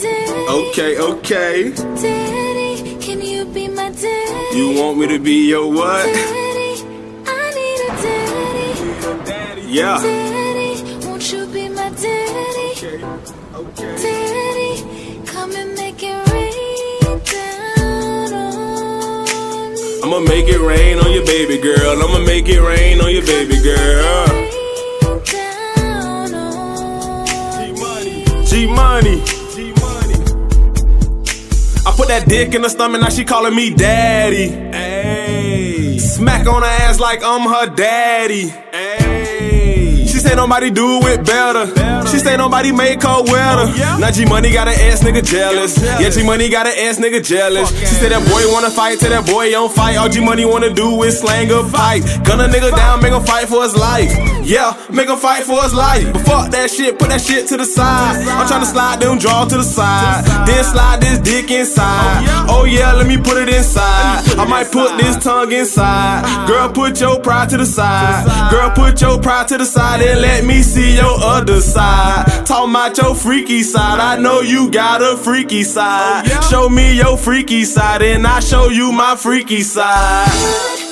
Okay, okay. Daddy, can you be my daddy? You want me to be your what? Daddy, I need a daddy. Yeah. Daddy, won't you be my daddy? Okay, okay. Daddy, come and make it rain down on me. I'ma make it rain on your baby girl. I'ma make it rain on your baby girl. Rain down on me. G Money. G Money. Put that dick in her stomach, now she calling me daddy. Hey. Smack on her ass like I'm her daddy. Hey. Say nobody do it better. She say nobody make her wetter. Now G Money got an ass nigga jealous. Yeah, G Money got an ass nigga jealous. She say that boy wanna fight, till that boy don't fight. All G Money wanna do is slang a pipe. Gun a nigga down, make him fight for his life. Yeah, make him fight for his life. But fuck that shit, put that shit to the side. I'm tryna slide them draw to the side. Then slide this dick inside. Oh yeah, let me put it inside. I might put this tongue inside. Girl, put your pride to the side. Girl, put your pride to the side and let me see your other side. Talk about your freaky side. I know you got a freaky side. Oh, show me your freaky side and I show you my freaky side.